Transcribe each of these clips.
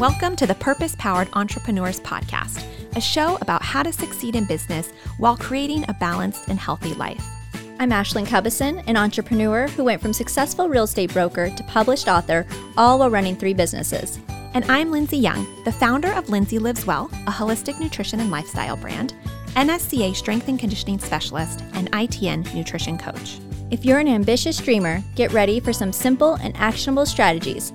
Welcome to the Purpose Powered Entrepreneurs Podcast, a show about how to succeed in business while creating a balanced and healthy life. I'm Ashlynn Cubison, an entrepreneur who went from successful real estate broker to published author, all while running three businesses. And I'm Lindsay Young, the founder of Lindsay Lives Well, a holistic nutrition and lifestyle brand, NSCA strength and conditioning specialist, and ITN nutrition coach. If you're an ambitious dreamer, get ready for some simple and actionable strategies.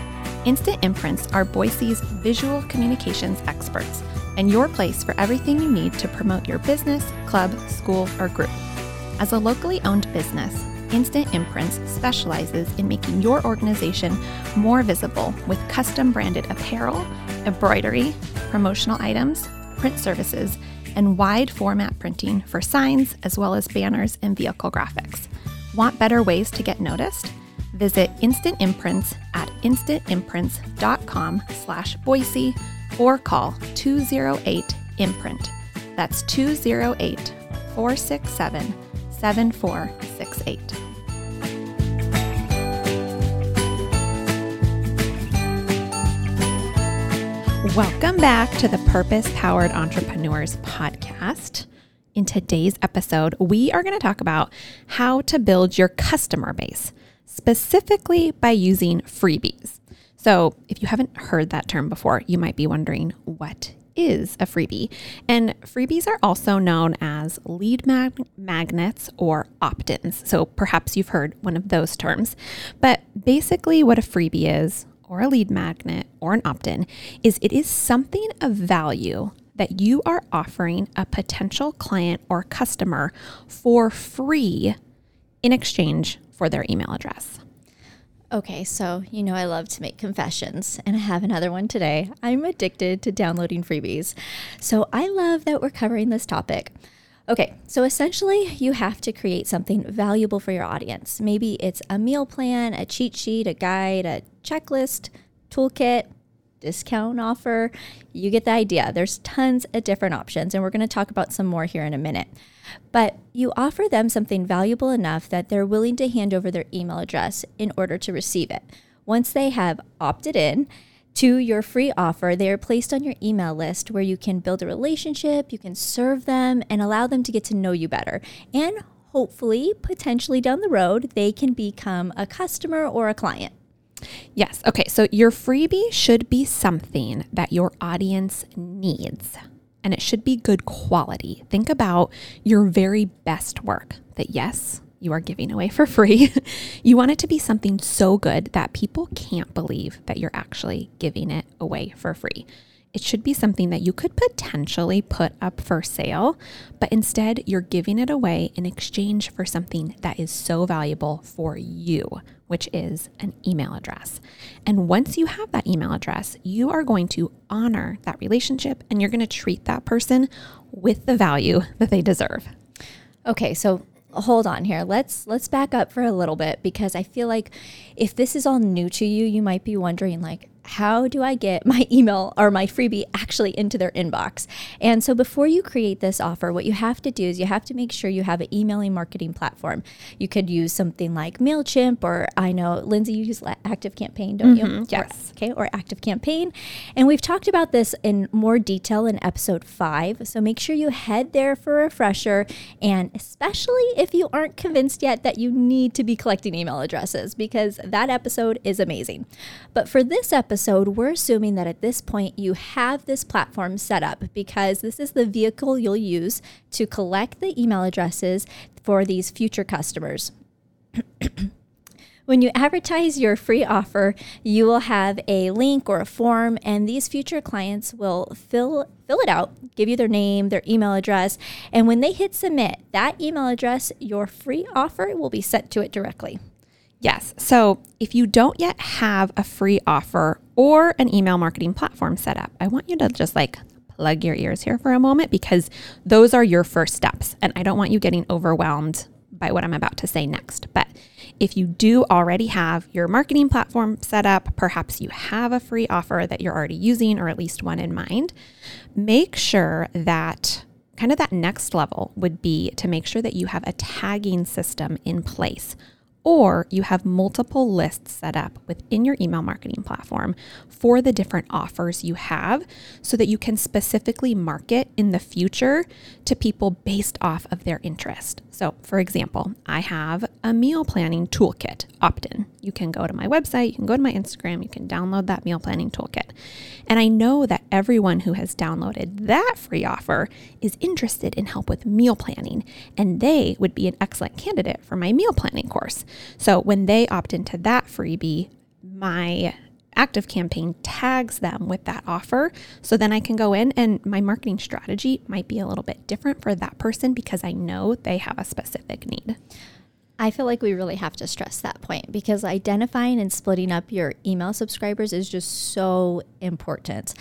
Instant Imprints are Boise's visual communications experts and your place for everything you need to promote your business, club, school, or group. As a locally owned business, Instant Imprints specializes in making your organization more visible with custom branded apparel, embroidery, promotional items, print services, and wide format printing for signs as well as banners and vehicle graphics. Want better ways to get noticed? Visit Instant Imprints at instantimprints.com slash Boise or call 208 Imprint. That's 208 467 7468. Welcome back to the Purpose Powered Entrepreneurs Podcast. In today's episode, we are going to talk about how to build your customer base, specifically by using freebies. So, if you haven't heard that term before, you might be wondering what is a freebie. And freebies are also known as lead mag- magnets or opt ins. So, perhaps you've heard one of those terms. But basically, what a freebie is, or a lead magnet, or an opt in, is it is something of value that you are offering a potential client or customer for free in exchange for their email address. Okay, so you know I love to make confessions, and I have another one today. I'm addicted to downloading freebies. So I love that we're covering this topic. Okay, so essentially, you have to create something valuable for your audience. Maybe it's a meal plan, a cheat sheet, a guide, a checklist, toolkit, discount offer. You get the idea. There's tons of different options, and we're going to talk about some more here in a minute. But you offer them something valuable enough that they're willing to hand over their email address in order to receive it. Once they have opted in, to your free offer, they are placed on your email list where you can build a relationship, you can serve them, and allow them to get to know you better. And hopefully, potentially down the road, they can become a customer or a client. Yes. Okay. So your freebie should be something that your audience needs and it should be good quality. Think about your very best work that, yes, you are giving away for free. you want it to be something so good that people can't believe that you're actually giving it away for free. It should be something that you could potentially put up for sale, but instead you're giving it away in exchange for something that is so valuable for you, which is an email address. And once you have that email address, you are going to honor that relationship and you're going to treat that person with the value that they deserve. Okay, so hold on here. Let's let's back up for a little bit because I feel like if this is all new to you, you might be wondering like how do I get my email or my freebie actually into their inbox? And so before you create this offer, what you have to do is you have to make sure you have an emailing marketing platform. You could use something like MailChimp or I know, Lindsay, you use Active Campaign, don't mm-hmm, you? Yes. Or, okay, or Active Campaign. And we've talked about this in more detail in episode five. So make sure you head there for a refresher. And especially if you aren't convinced yet that you need to be collecting email addresses, because that episode is amazing. But for this episode, episode, we're assuming that at this point you have this platform set up because this is the vehicle you'll use to collect the email addresses for these future customers. When you advertise your free offer, you will have a link or a form, and these future clients will fill fill it out, give you their name, their email address, and when they hit submit, that email address, your free offer will be sent to it directly. Yes. So if you don't yet have a free offer or an email marketing platform set up, I want you to just like plug your ears here for a moment because those are your first steps. And I don't want you getting overwhelmed by what I'm about to say next. But if you do already have your marketing platform set up, perhaps you have a free offer that you're already using or at least one in mind, make sure that kind of that next level would be to make sure that you have a tagging system in place or you have multiple lists set up within your email marketing platform for the different offers you have so that you can specifically market in the future to people based off of their interest. So, for example, I have a meal planning toolkit opt in. You can go to my website, you can go to my Instagram, you can download that meal planning toolkit. And I know that everyone who has downloaded that free offer is interested in help with meal planning, and they would be an excellent candidate for my meal planning course. So when they opt into that freebie, my active campaign tags them with that offer. So then I can go in and my marketing strategy might be a little bit different for that person because I know they have a specific need. I feel like we really have to stress that point because identifying and splitting up your email subscribers is just so important.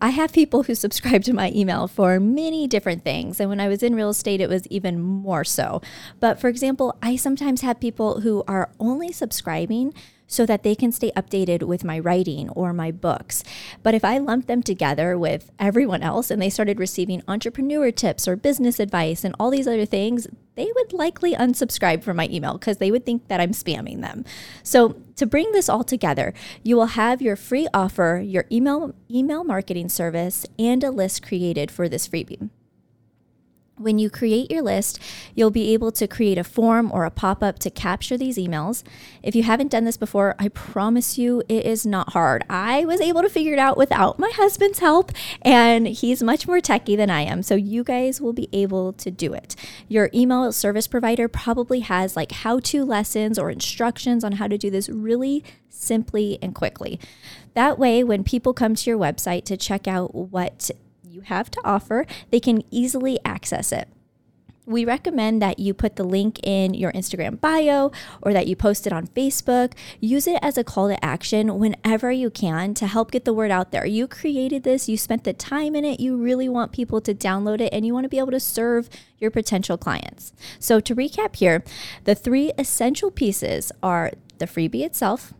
I have people who subscribe to my email for many different things. And when I was in real estate, it was even more so. But for example, I sometimes have people who are only subscribing so that they can stay updated with my writing or my books. But if I lumped them together with everyone else and they started receiving entrepreneur tips or business advice and all these other things, they would likely unsubscribe from my email because they would think that I'm spamming them. So, to bring this all together, you will have your free offer, your email email marketing service, and a list created for this freebie. When you create your list, you'll be able to create a form or a pop up to capture these emails. If you haven't done this before, I promise you it is not hard. I was able to figure it out without my husband's help, and he's much more techy than I am. So you guys will be able to do it. Your email service provider probably has like how to lessons or instructions on how to do this really simply and quickly. That way, when people come to your website to check out what have to offer, they can easily access it. We recommend that you put the link in your Instagram bio or that you post it on Facebook. Use it as a call to action whenever you can to help get the word out there. You created this, you spent the time in it, you really want people to download it, and you want to be able to serve your potential clients. So, to recap here, the three essential pieces are the freebie itself,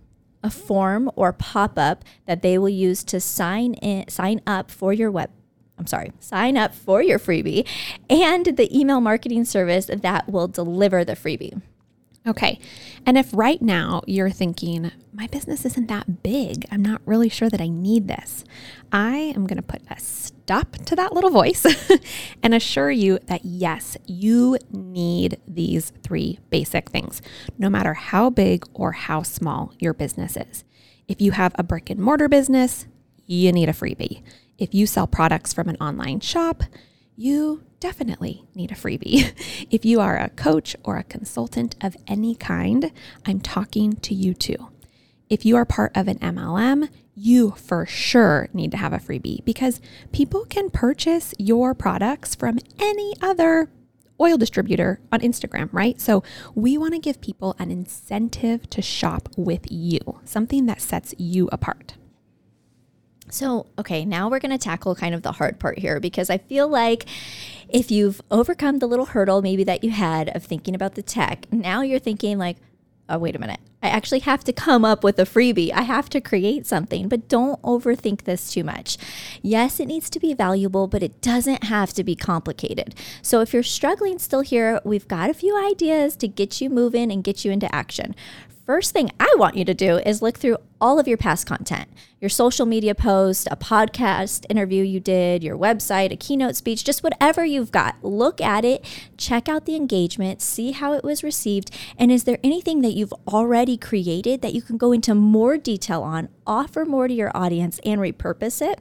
a form or pop up that they will use to sign in, sign up for your web I'm sorry, sign up for your freebie and the email marketing service that will deliver the freebie. Okay. And if right now you're thinking, my business isn't that big, I'm not really sure that I need this, I am going to put a stop to that little voice and assure you that yes, you need these three basic things, no matter how big or how small your business is. If you have a brick and mortar business, you need a freebie. If you sell products from an online shop, you definitely need a freebie. if you are a coach or a consultant of any kind, I'm talking to you too. If you are part of an MLM, you for sure need to have a freebie because people can purchase your products from any other oil distributor on Instagram, right? So we want to give people an incentive to shop with you, something that sets you apart. So, okay, now we're going to tackle kind of the hard part here because I feel like if you've overcome the little hurdle maybe that you had of thinking about the tech, now you're thinking like, oh, wait a minute. I actually have to come up with a freebie. I have to create something, but don't overthink this too much. Yes, it needs to be valuable, but it doesn't have to be complicated. So if you're struggling still here, we've got a few ideas to get you moving and get you into action first thing I want you to do is look through all of your past content your social media post, a podcast interview you did, your website, a keynote speech, just whatever you've got. Look at it, check out the engagement, see how it was received, and is there anything that you've already created that you can go into more detail on, offer more to your audience, and repurpose it?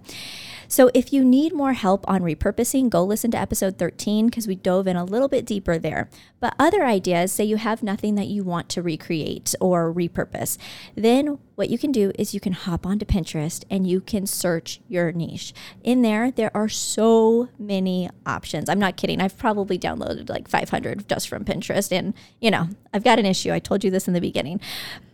So if you need more help on repurposing, go listen to episode 13 because we dove in a little bit deeper there. But other ideas, say you have nothing that you want to recreate or repurpose, then what you can do is you can hop onto Pinterest and you can search your niche. In there, there are so many options. I'm not kidding. I've probably downloaded like 500 just from Pinterest. And, you know, I've got an issue. I told you this in the beginning.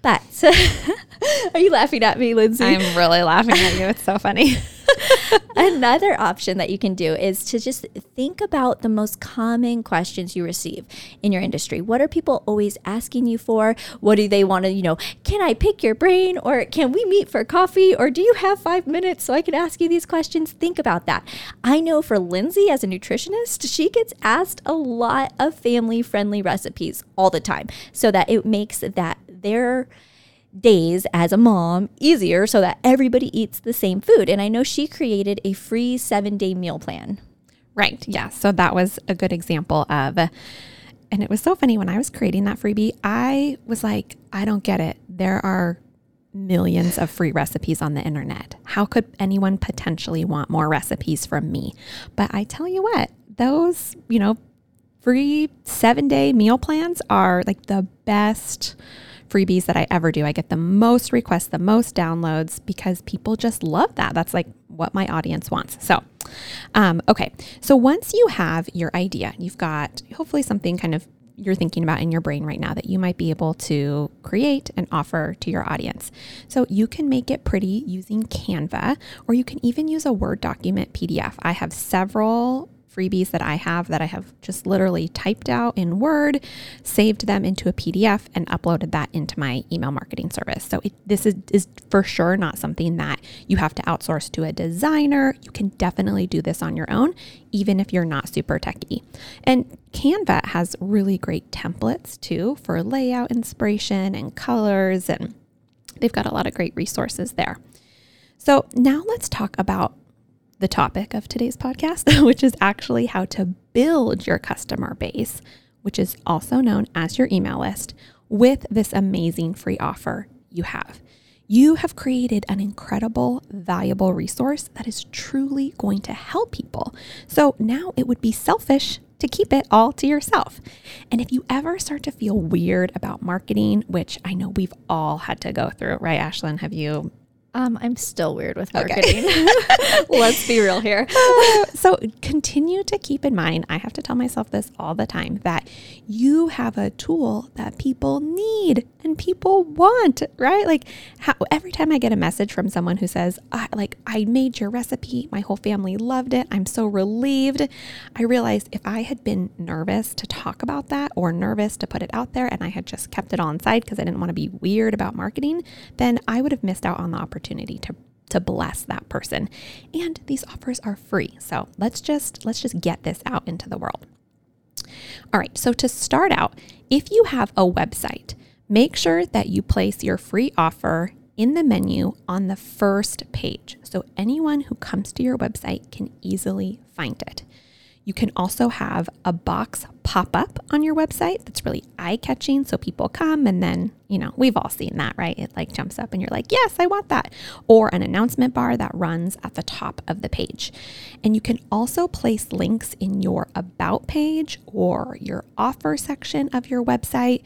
But are you laughing at me, Lindsay? I'm really laughing at you. It's so funny. Another option that you can do is to just think about the most common questions you receive in your industry. What are people always asking you for? What do they want to, you know, can I pick your brain or can we meet for coffee or do you have five minutes so I can ask you these questions? Think about that. I know for Lindsay as a nutritionist, she gets asked a lot of family friendly recipes all the time so that it makes that their days as a mom easier so that everybody eats the same food. And I know she created a free seven day meal plan. Right. Yeah. So that was a good example of, and it was so funny when I was creating that freebie, I was like, I don't get it. There are millions of free recipes on the internet. How could anyone potentially want more recipes from me? But I tell you what, those, you know, free seven day meal plans are like the best freebies that I ever do. I get the most requests, the most downloads because people just love that. That's like what my audience wants. So, um, okay. So once you have your idea, you've got hopefully something kind of you're thinking about in your brain right now that you might be able to create and offer to your audience. So you can make it pretty using Canva, or you can even use a Word document PDF. I have several freebies that I have that I have just literally typed out in Word, saved them into a PDF, and uploaded that into my email marketing service. So it, this is, is for sure not something that you have to outsource to a designer. You can definitely do this on your own, even if you're not super techy. And Canva has really great templates too for layout inspiration and colors, and they've got a lot of great resources there. So now let's talk about the topic of today's podcast, which is actually how to build your customer base, which is also known as your email list, with this amazing free offer you have. You have created an incredible, valuable resource that is truly going to help people. So now it would be selfish to keep it all to yourself. And if you ever start to feel weird about marketing, which I know we've all had to go through, right, Ashlynn? Have you um, I'm still weird with marketing. Okay. Let's be real here. so continue to keep in mind, I have to tell myself this all the time that you have a tool that people need and people want, right? Like how, every time I get a message from someone who says, I, like, I made your recipe, my whole family loved it. I'm so relieved. I realized if I had been nervous to talk about that or nervous to put it out there and I had just kept it all inside because I didn't want to be weird about marketing, then I would have missed out on the opportunity opportunity to to bless that person. And these offers are free. So let's just let's just get this out into the world. All right, so to start out, if you have a website, make sure that you place your free offer in the menu on the first page so anyone who comes to your website can easily find it. You can also have a box pop up on your website that's really eye catching. So people come and then, you know, we've all seen that, right? It like jumps up and you're like, yes, I want that. Or an announcement bar that runs at the top of the page. And you can also place links in your about page or your offer section of your website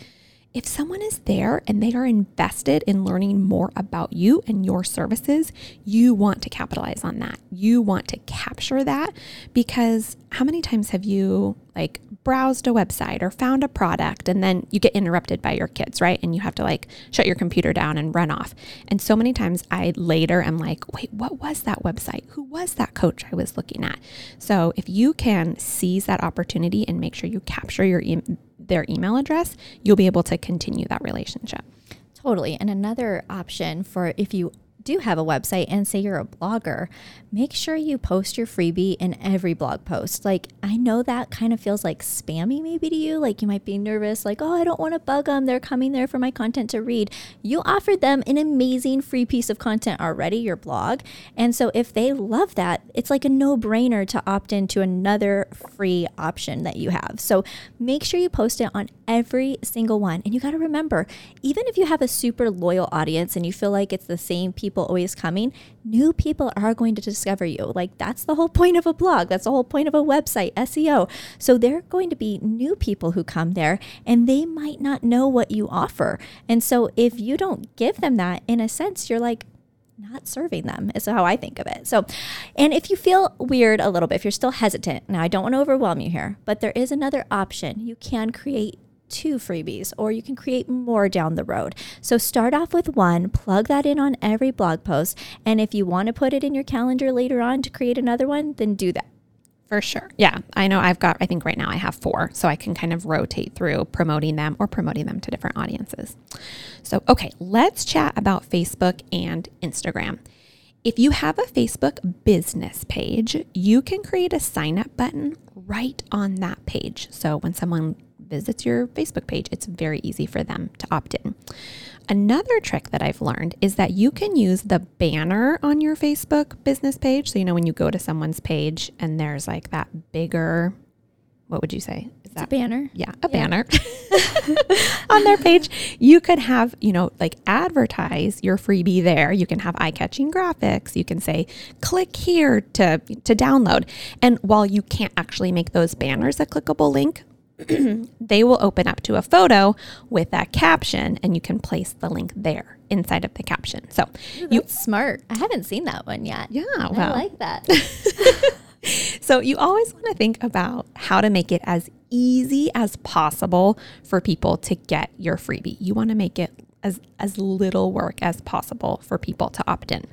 if someone is there and they are invested in learning more about you and your services, you want to capitalize on that. You want to capture that because how many times have you like browsed a website or found a product and then you get interrupted by your kids, right? And you have to like shut your computer down and run off. And so many times I later am like, wait, what was that website? Who was that coach I was looking at? So if you can seize that opportunity and make sure you capture your e- their email address, you'll be able to continue that relationship. Totally. And another option for if you do have a website and say you're a blogger, make sure you post your freebie in every blog post. Like, I know that kind of feels like spammy maybe to you. Like, you might be nervous, like, oh, I don't want to bug them. They're coming there for my content to read. You offered them an amazing free piece of content already, your blog. And so, if they love that, it's like a no brainer to opt into another free option that you have. So, make sure you post it on every single one. And you got to remember, even if you have a super loyal audience and you feel like it's the same people people always coming, new people are going to discover you. Like that's the whole point of a blog. That's the whole point of a website, SEO. So there are going to be new people who come there and they might not know what you offer. And so if you don't give them that, in a sense, you're like, not serving them is how I think of it. So, and if you feel weird a little bit, if you're still hesitant, now I don't want to overwhelm you here, but there is another option. You can create two freebies or you can create more down the road. So start off with one, plug that in on every blog post. And if you want to put it in your calendar later on to create another one, then do that. For sure. Yeah. I know I've got, I think right now I have four. So I can kind of rotate through promoting them or promoting them to different audiences. So, okay, let's chat about Facebook and Instagram. If you have a Facebook business page, you can create a sign up button right on that page. So when someone visits your Facebook page, it's very easy for them to opt in. Another trick that I've learned is that you can use the banner on your Facebook business page. So, you know, when you go to someone's page and there's like that bigger, what would you say? Is that a banner? Yeah, a yeah. banner on their page. You could have, you know, like advertise your freebie there. You can have eye-catching graphics. You can say, click here to to download. And while you can't actually make those banners a clickable link, they will open up to a photo with that caption and you can place the link there inside of the caption. So Ooh, you smart. I haven't seen that one yet. Yeah, well. I like that. so you always want to think about how to make it as easy as possible for people to get your freebie. You want to make it as as little work as possible for people to opt in.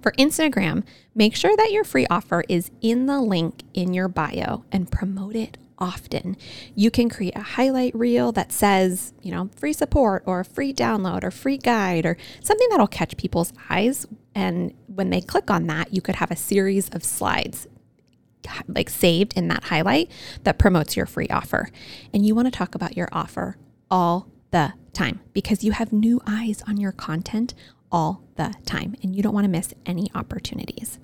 For Instagram, make sure that your free offer is in the link in your bio and promote it often. You can create a highlight reel that says, you know, free support or a free download or free guide or something that'll catch people's eyes. And when they click on that, you could have a series of slides like saved in that highlight that promotes your free offer. And you want to talk about your offer all the time because you have new eyes on your content all the time and you don't want to miss any opportunities.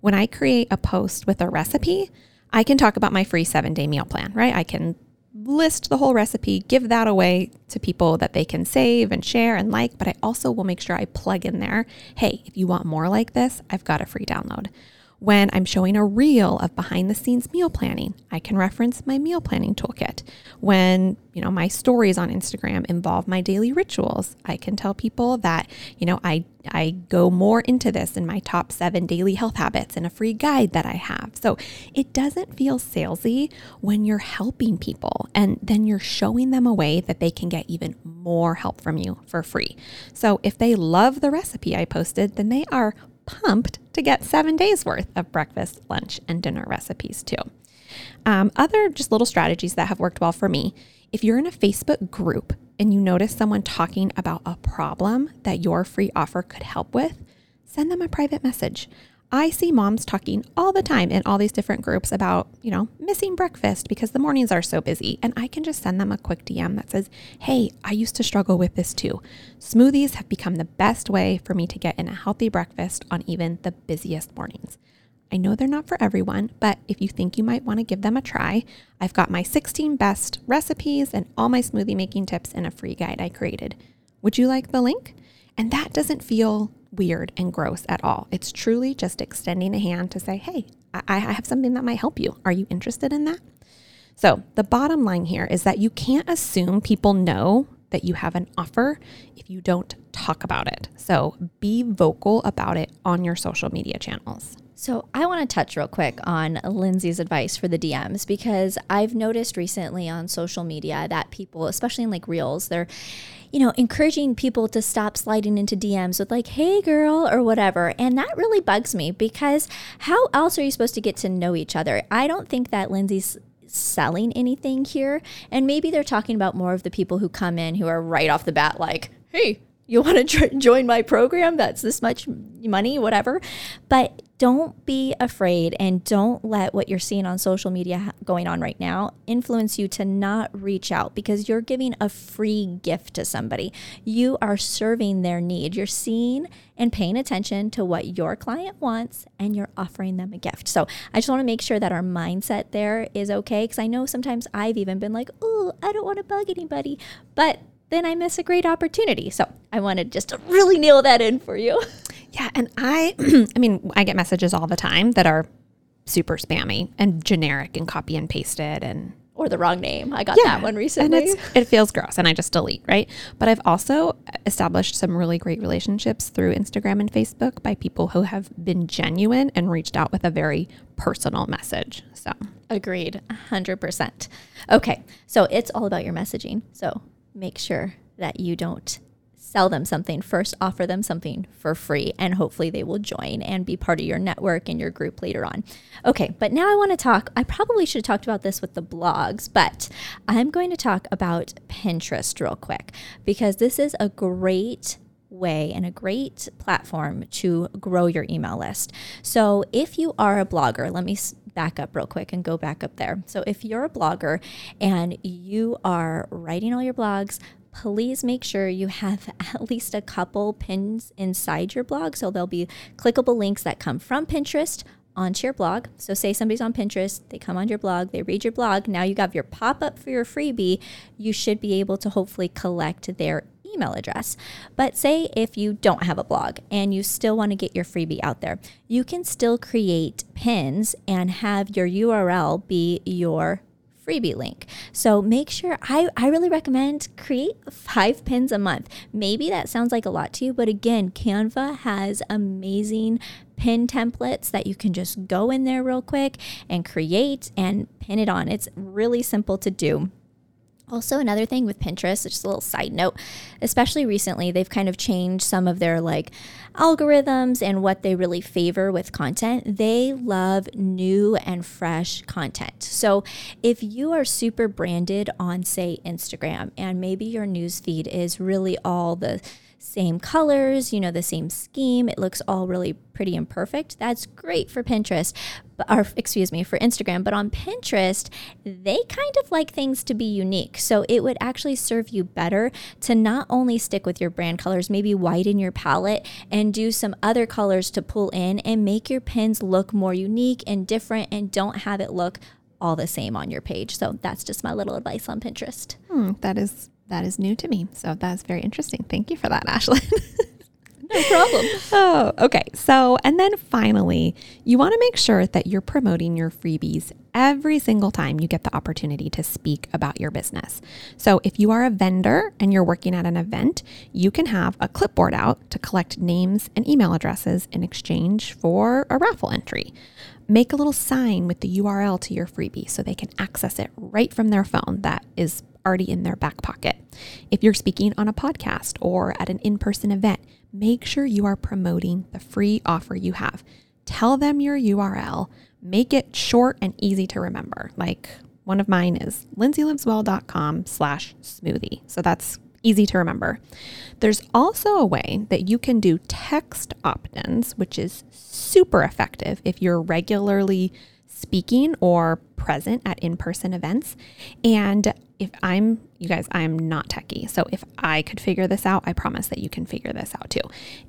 When I create a post with a recipe, I can talk about my free seven day meal plan, right? I can list the whole recipe, give that away to people that they can save and share and like, but I also will make sure I plug in there hey, if you want more like this, I've got a free download. When I'm showing a reel of behind the scenes meal planning, I can reference my meal planning toolkit. When, you know, my stories on Instagram involve my daily rituals, I can tell people that, you know, I I go more into this in my top 7 daily health habits in a free guide that I have. So, it doesn't feel salesy when you're helping people and then you're showing them a way that they can get even more help from you for free. So, if they love the recipe I posted, then they are pumped to get seven days worth of breakfast, lunch, and dinner recipes too. Um, other just little strategies that have worked well for me if you're in a Facebook group and you notice someone talking about a problem that your free offer could help with, send them a private message. I see moms talking all the time in all these different groups about, you know, missing breakfast because the mornings are so busy. And I can just send them a quick DM that says, Hey, I used to struggle with this too. Smoothies have become the best way for me to get in a healthy breakfast on even the busiest mornings. I know they're not for everyone, but if you think you might want to give them a try, I've got my 16 best recipes and all my smoothie making tips in a free guide I created. Would you like the link? And that doesn't feel weird and gross at all. It's truly just extending a hand to say, hey, I, have something that might help you. Are you interested in that? So, the bottom line here is that you can't assume people know that you have an offer if you don't talk about it. So, be vocal about it on your social media channels. So, I want to touch real quick on Lindsay's advice for the DMs because I've noticed recently on social media that people, especially in like reels, they're you know, encouraging people to stop sliding into DMs with like, hey girl, or whatever. And that really bugs me because how else are you supposed to get to know each other? I don't think that Lindsay's selling anything here. And maybe they're talking about more of the people who come in who are right off the bat like, hey, you want to join my program? That's this much money, whatever. But don't be afraid and don't let what you're seeing on social media going on right now influence you to not reach out because you're giving a free gift to somebody. You are serving their need. You're seeing and paying attention to what your client wants and you're offering them a gift. So I just want to make sure that our mindset there is okay because I know sometimes I've even been like, oh, I don't want to bug anybody. But then I miss a great opportunity. So I wanted just to really nail that in for you. Yeah, and I I mean, I get messages all the time that are super spammy and generic and copy and pasted and or the wrong name. I got that one recently. And it feels gross and I just delete, right? But I've also established some really great relationships through Instagram and Facebook by people who have been genuine and reached out with a very personal message. So, agreed, 100%. Okay, so it's all about your messaging. So, make sure that you don't sell them something first offer them something for free and hopefully they will join and be part of your network and your group later on. Okay but now i want to talk i probably should have talked about this with the blogs but i'm going to talk about pinterest real quick because this is a great way and a great platform to grow your email list. So, if you are a blogger, let me back up real quick and go back up there. So, if you're a blogger and you are writing all your blogs, please make sure you have at least a couple pins inside your blog. So there'll be clickable links that come from Pinterest onto your blog. So, say somebody's on Pinterest, they come on your blog, they read your blog. Now you have your pop up for your freebie. You should be able to hopefully collect their email address. But say if you don't have a blog and you still want to get your freebie out there, you can still create pins and have your URL be your freebie link. So make sure I, I really recommend create five pins a month. Maybe that sounds like a lot to you, but again, Canva has amazing pin templates that you can just go in there real quick and create and pin it on. It's really simple to do. Also, another thing with Pinterest, just a little side note, especially recently, they've kind of changed some of their like algorithms and what they really favor with content. They love new and fresh content. So, if you are super branded on, say, Instagram, and maybe your newsfeed is really all the same colors, you know, the same scheme. It looks all really pretty and perfect. That's great for Pinterest, or excuse me, for Instagram. But on Pinterest, they kind of like things to be unique. So it would actually serve you better to not only stick with your brand colors, maybe widen your palette and do some other colors to pull in and make your pins look more unique and different and don't have it look all the same on your page. So that's just my little advice on Pinterest. Hmm, that is that is new to me. So that's very interesting. Thank you for that, Ashley. no problem. oh, okay. So, and then finally, you want to make sure that you're promoting your freebies every single time you get the opportunity to speak about your business. So, if you are a vendor and you're working at an event, you can have a clipboard out to collect names and email addresses in exchange for a raffle entry. Make a little sign with the URL to your freebie so they can access it right from their phone. That is already in their back pocket. If you're speaking on a podcast or at an in person event, make sure you are promoting the free offer you have. Tell them your URL, make it short and easy to remember. Like one of mine is lindsayliveswell.com slash smoothie. So that's easy to remember. There's also a way that you can do text opt ins, which is super effective if you're regularly speaking or present at in person events. And if I'm, you guys, I'm not techie. So if I could figure this out, I promise that you can figure this out too.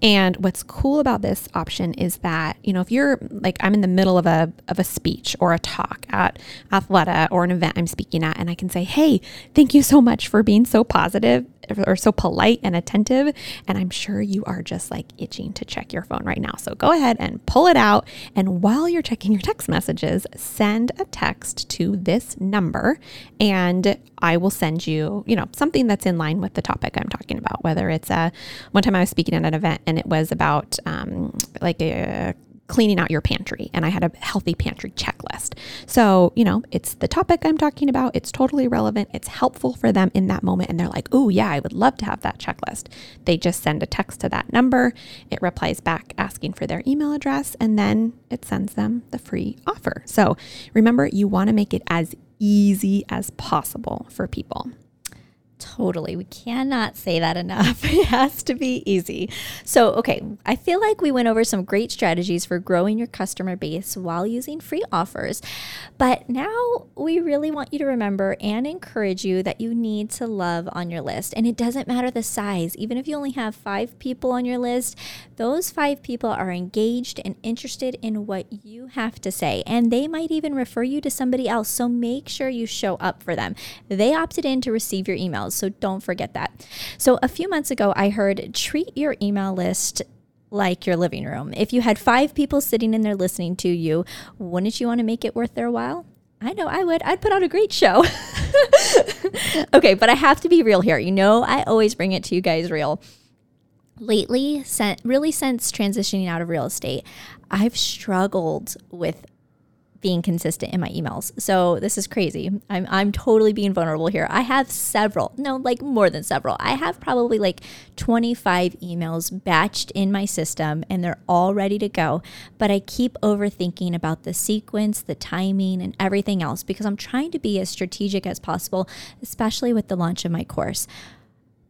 And what's cool about this option is that, you know, if you're like, I'm in the middle of a, of a speech or a talk at Athleta or an event I'm speaking at, and I can say, Hey, thank you so much for being so positive or so polite and attentive. And I'm sure you are just like itching to check your phone right now. So go ahead and pull it out. And while you're checking your text messages, send a text to this number and I will send you, you know, something that's in line with the topic I'm talking about. Whether it's a one time I was speaking at an event and it was about um, like a cleaning out your pantry and I had a healthy pantry checklist. So, you know, it's the topic I'm talking about. It's totally relevant. It's helpful for them in that moment. And they're like, oh, yeah, I would love to have that checklist. They just send a text to that number. It replies back asking for their email address and then it sends them the free offer. So remember, you want to make it as easy as possible for people. Totally. We cannot say that enough. It has to be easy. So, okay, I feel like we went over some great strategies for growing your customer base while using free offers. But now we really want you to remember and encourage you that you need to love on your list. And it doesn't matter the size, even if you only have five people on your list, those five people are engaged and interested in what you have to say. And they might even refer you to somebody else. So make sure you show up for them. They opted in to receive your email emails. So don't forget that. So a few months ago, I heard treat your email list like your living room. If you had five people sitting in there listening to you, wouldn't you want to make it worth their while? I know I would. I'd put on a great show. okay, but I have to be real here. You know, I always bring it to you guys real. Lately, really since transitioning out of real estate, I've struggled with being consistent in my emails. So this is crazy. I'm I'm totally being vulnerable here. I have several, no, like more than several. I have probably like 25 emails batched in my system and they're all ready to go, but I keep overthinking about the sequence, the timing and everything else because I'm trying to be as strategic as possible, especially with the launch of my course.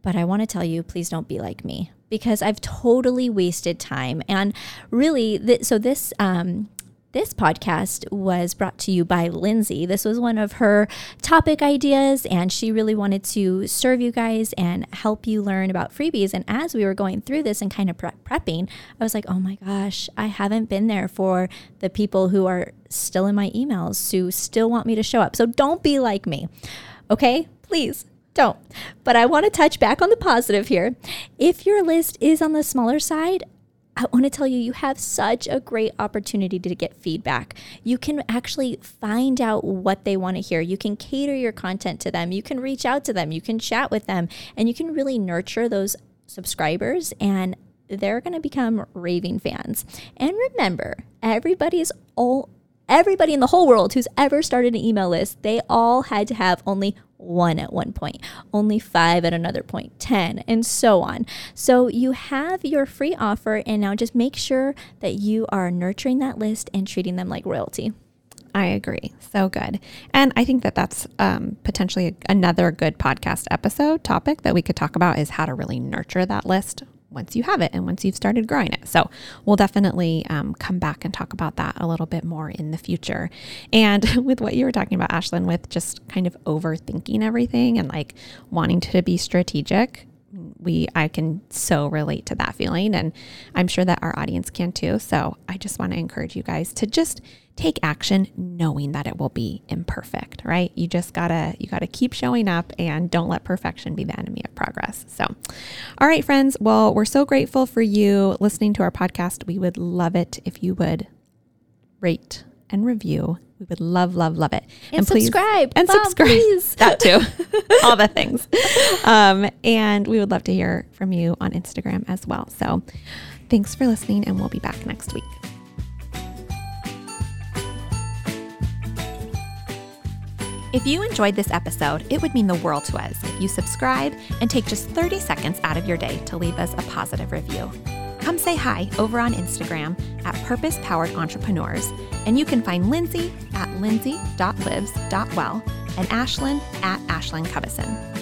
But I want to tell you, please don't be like me because I've totally wasted time. And really, th- so this um, this podcast was brought to you by Lindsay. This was one of her topic ideas, and she really wanted to serve you guys and help you learn about freebies. And as we were going through this and kind of pre- prepping, I was like, oh my gosh, I haven't been there for the people who are still in my emails, who still want me to show up. So don't be like me, okay? Please don't. But I want to touch back on the positive here. If your list is on the smaller side, I want to tell you, you have such a great opportunity to get feedback. You can actually find out what they want to hear. You can cater your content to them. You can reach out to them. You can chat with them, and you can really nurture those subscribers and they're going to become raving fans. And remember, everybody is all everybody in the whole world who's ever started an email list, they all had to have only one at one point, only five at another point, 10, and so on. So you have your free offer, and now just make sure that you are nurturing that list and treating them like royalty. I agree. So good. And I think that that's um, potentially another good podcast episode topic that we could talk about is how to really nurture that list once you have it and once you've started growing it. So we'll definitely um, come back and talk about that a little bit more in the future. And with what you were talking about, Ashlynn, with just kind of overthinking everything and like wanting to be strategic, we I can so relate to that feeling and I'm sure that our audience can too. So I just want to encourage you guys to just take action knowing that it will be imperfect, right? You just got to you got to keep showing up and don't let perfection be the enemy of progress. So all right friends, well, we're so grateful for you listening to our podcast. We would love it if you would rate and review. We would love, love, love it. And, and please, subscribe. And subscribe. Please. That too. All the things. Um, and we would love to hear from you on Instagram as well. So thanks for listening, and we'll be back next week. If you enjoyed this episode, it would mean the world to us if you subscribe and take just 30 seconds out of your day to leave us a positive review. Come say hi over on Instagram at Purpose Powered Entrepreneurs, and you can find Lindsay at lindsay.lives.well and Ashlynn at Ashlynn Cubison.